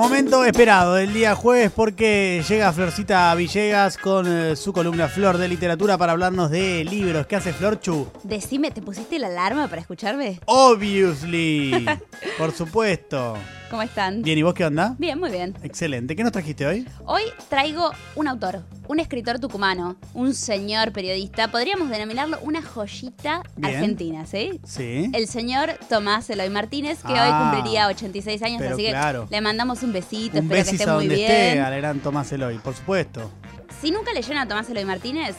Momento esperado del día jueves porque llega Florcita Villegas con eh, su columna Flor de Literatura para hablarnos de libros. ¿Qué hace Flor Chu? Decime, ¿te pusiste la alarma para escucharme? Obviously. Por supuesto. ¿Cómo están? Bien, ¿y vos qué onda? Bien, muy bien. Excelente. ¿Qué nos trajiste hoy? Hoy traigo un autor, un escritor tucumano, un señor periodista, podríamos denominarlo una joyita Bien. argentina, ¿sí? Sí. El señor Tomás Eloy Martínez, que Ah, hoy cumpliría 86 años, pero así que claro. le mandamos un besito, Un espero que esté a muy donde bien. esté al gran Tomás Eloy, por supuesto. Si nunca leyeron a Tomás Eloy Martínez,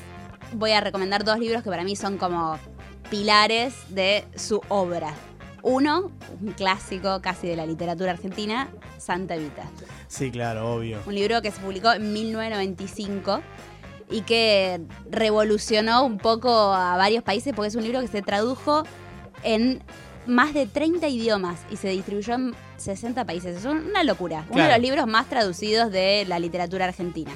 voy a recomendar dos libros que para mí son como pilares de su obra. Uno, un clásico casi de la literatura argentina, Santa Evita. Sí, claro, obvio. Un libro que se publicó en 1995 y que revolucionó un poco a varios países porque es un libro que se tradujo en más de 30 idiomas y se distribuyó en 60 países. Es una locura. Uno de los libros más traducidos de la literatura argentina.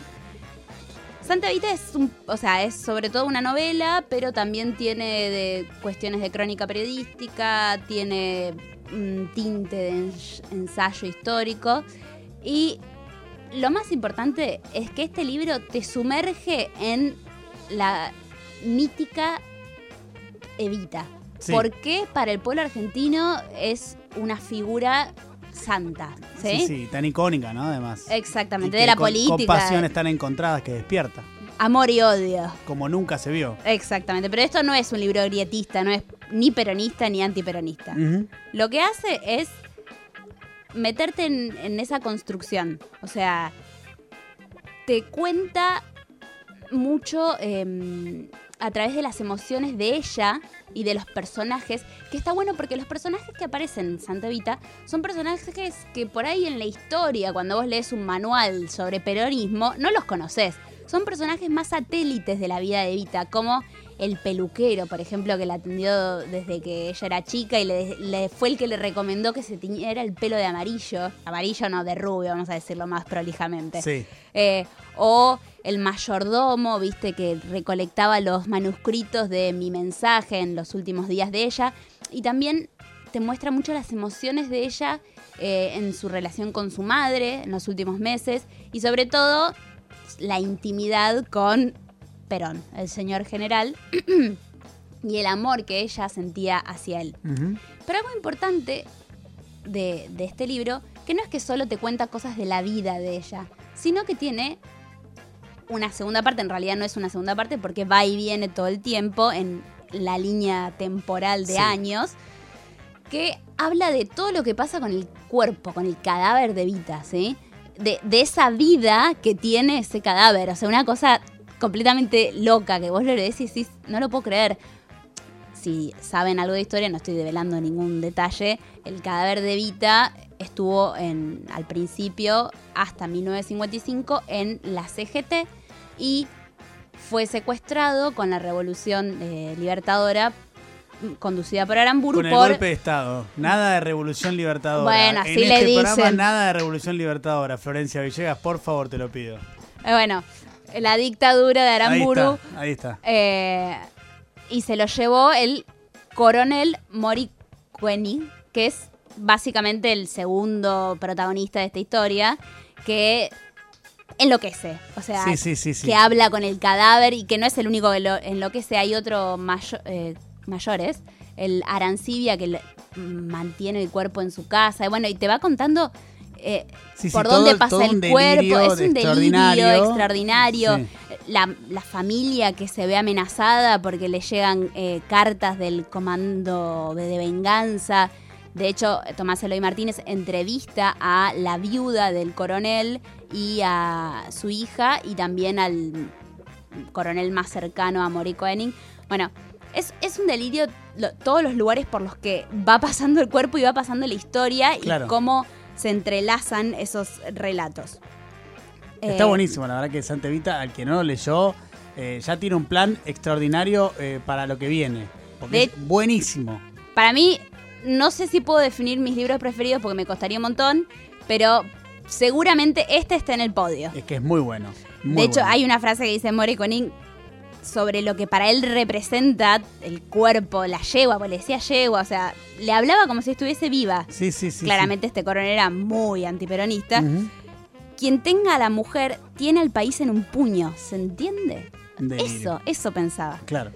Santa Evita es, un- o sea, es sobre todo una novela, pero también tiene de cuestiones de crónica periodística, tiene un tinte de ens- ensayo histórico y lo más importante es que este libro te sumerge en la mítica Evita. Sí. ¿Por qué para el pueblo argentino es una figura santa? ¿sí? Sí, sí, tan icónica, ¿no? Además. Exactamente, Y de la con- política. Con pasiones tan encontradas que despierta, Amor y odio. como nunca se vio. Exactamente, pero esto no es un libro grietista, no es ni peronista ni antiperonista. Ujú. Lo que hace es meterte en, en esa construcción. O sea, te cuenta mucho eh, a través de las emociones de ella y de los personajes, que está bueno porque los personajes que aparecen en Santa Evita son personajes que por ahí en la historia, cuando vos lees un manual sobre peronismo, no los conoces. Son personajes más satélites de la vida de Evita, como el peluquero, por ejemplo, que la atendió desde que ella era chica y le, le- fue el que le recomendó que se tiñera el pelo de amarillo. Amarillo no, de rubio, vamos a decirlo más prolijamente. Sí. Eh, o el mayordomo, viste, que recolectaba los manuscritos de mi mensaje en los últimos días de ella. Y también te muestra mucho las emociones de ella eh, en su relación con su madre en los últimos meses. Y sobre todo, la intimidad con Perón, el señor general. y el amor que ella sentía hacia él. Pero algo importante de, de este libro, que no es que solo te cuenta cosas de la vida de ella, sino que tiene una segunda parte, en realidad no es una segunda parte porque va y viene todo el tiempo en la línea temporal de Sí. años, que habla de todo lo que pasa con el cuerpo, con el cadáver de Vita, ¿sí? De, esa vida que tiene ese cadáver, o sea, una cosa completamente loca, que vos lo lees y decís, no lo puedo creer. Si saben algo de historia, no estoy develando ningún detalle, el cadáver de Vita estuvo en, al principio hasta 1955 en la CGT y fue secuestrado con la revolución eh, libertadora conducida por Aramburu Con el por golpe de Estado. Nada de revolución libertadora. Bueno, en así le este programa, dicen. nada de revolución libertadora. Florencia Villegas, por favor, te lo pido. eh, bueno, la dictadura de Ahí Aramburu está, ahí está. eh, y se lo llevó el coronel Mori Cueni, que es básicamente el segundo protagonista de esta historia, que enloquece. O sea, Sí, sí, sí, que habla con el cadáver y que no es el único que lo enloquece, hay otro mayo- eh, mayores, el Arancibia que le- mantiene el cuerpo en su casa, y bueno, y te va contando eh, Sí, sí, por todo- dónde pasa todo el cuerpo, es un delirio extraordinario. Sí. La, la familia que se ve amenazada porque le llegan eh, cartas del comando de, de venganza. De hecho, Tomás Eloy Martínez entrevista a la viuda del coronel y a su hija y también al coronel más cercano a Morico Henning. Bueno, es, es un delirio lo- todos los lugares por los que va pasando el cuerpo y va pasando la historia Claro. y cómo se entrelazan esos relatos. Está Eh, buenísimo, la verdad que Santa Evita, al que no lo leyó, eh, ya tiene un plan extraordinario eh, para lo que viene. Porque De- es buenísimo. Para mí, no sé si puedo definir mis libros preferidos porque me costaría un montón, pero seguramente este está en el podio. Es que es muy bueno. muy de hecho, bueno. hay una frase que dice Mori Conin, sobre lo que para él representa el cuerpo, la yegua, porque le decía yegua, o sea, le hablaba como si estuviese viva. Sí, sí, sí. Claramente este coronel era muy antiperonista. Quien tenga a la mujer tiene al país en un puño, ¿se entiende? Delirio. Eso, eso pensaba. Claro.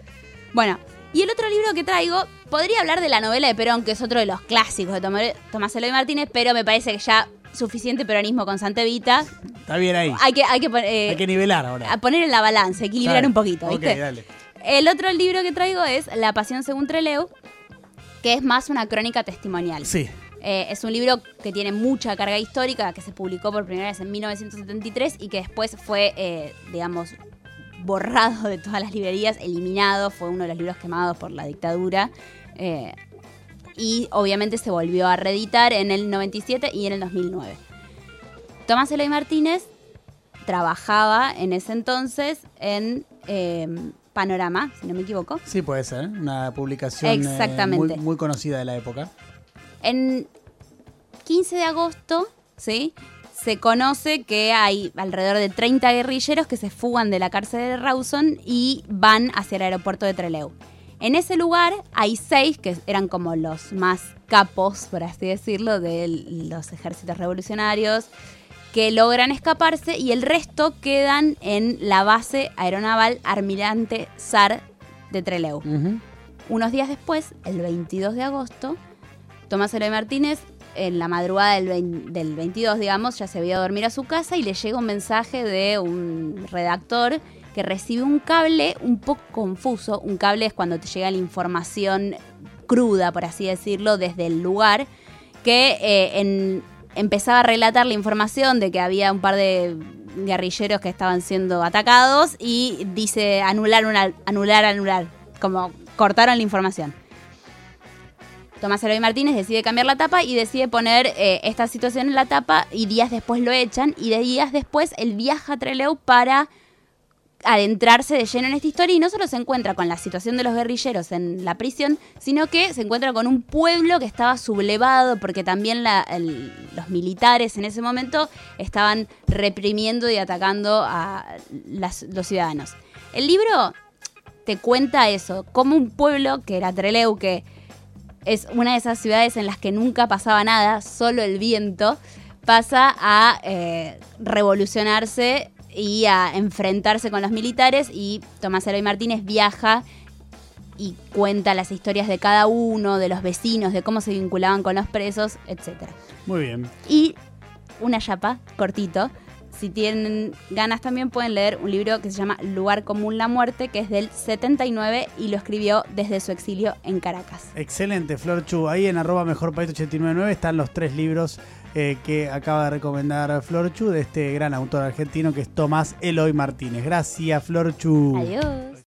Bueno, y el otro libro que traigo, podría hablar de la novela de Perón, que es otro de los clásicos de Tomé- Tomás Eloy Martínez, pero me parece que ya suficiente peronismo con Santa Evita. Está bien ahí. Hay que, hay que, pon- eh, Hay que nivelar ahora. a poner en la balanza, equilibrar un poquito. El otro libro que traigo es La Pasión según Treleu, que es más una crónica testimonial. Sí. Eh, es un libro que tiene mucha carga histórica, que se publicó por primera vez en 1973 y que después fue, eh, digamos, borrado de todas las librerías, eliminado, fue uno de los libros quemados por la dictadura. eh, y obviamente se volvió a reeditar en el 97 y en el 2009. Tomás Eloy Martínez trabajaba en ese entonces en eh, Panorama, si no me equivoco. Sí, puede ser. Una publicación eh, Exactamente. muy, muy conocida de la época. En 15 de agosto, ¿sí? Se conoce que hay alrededor de 30 guerrilleros que se fugan de la cárcel de Rawson y van hacia el aeropuerto de Trelew. En ese lugar hay seis que eran como los más capos, por así decirlo, de los ejércitos revolucionarios que logran escaparse y el resto quedan en la base aeronaval Almirante Sar de Trelew. Unos días después, el 22 de agosto, Tomás Eloy Martínez, en la madrugada del 22, digamos, ya se había a dormir a su casa y le llega un mensaje de un redactor que recibe un cable un poco confuso. Un cable es cuando te llega la información cruda, por así decirlo, desde el lugar, que eh, empezaba a relatar la información de que había un par de guerrilleros que estaban siendo atacados y dice anular, una- anular, anular, como cortaron la información. Tomás Eloy Martínez decide cambiar la tapa y decide poner eh, esta situación en la tapa y días después lo echan y de días después él viaja a Trelew para adentrarse de lleno en esta historia y no solo se encuentra con la situación de los guerrilleros en la prisión, sino que se encuentra con un pueblo que estaba sublevado porque también los militares en ese momento estaban reprimiendo y atacando a los ciudadanos. El libro te cuenta eso, como un pueblo que era Trelew, que es una de esas ciudades en las que nunca pasaba nada, solo el viento, pasa a eh, revolucionarse y a enfrentarse con los militares y Tomás Eloy Martínez viaja y cuenta las historias de cada uno, de los vecinos, de cómo se vinculaban con los presos, etc. Muy bien. Y una chapa, cortito. Si tienen ganas también pueden leer un libro que se llama Lugar Común La Muerte, que es del 79 y lo escribió desde su exilio en Caracas. Excelente, Flor Chu. Ahí en arroba mejor país 899 están los tres libros eh, que acaba de recomendar Flor Chu de este gran autor argentino que es Tomás Eloy Martínez. Gracias, Flor Chu. Adiós.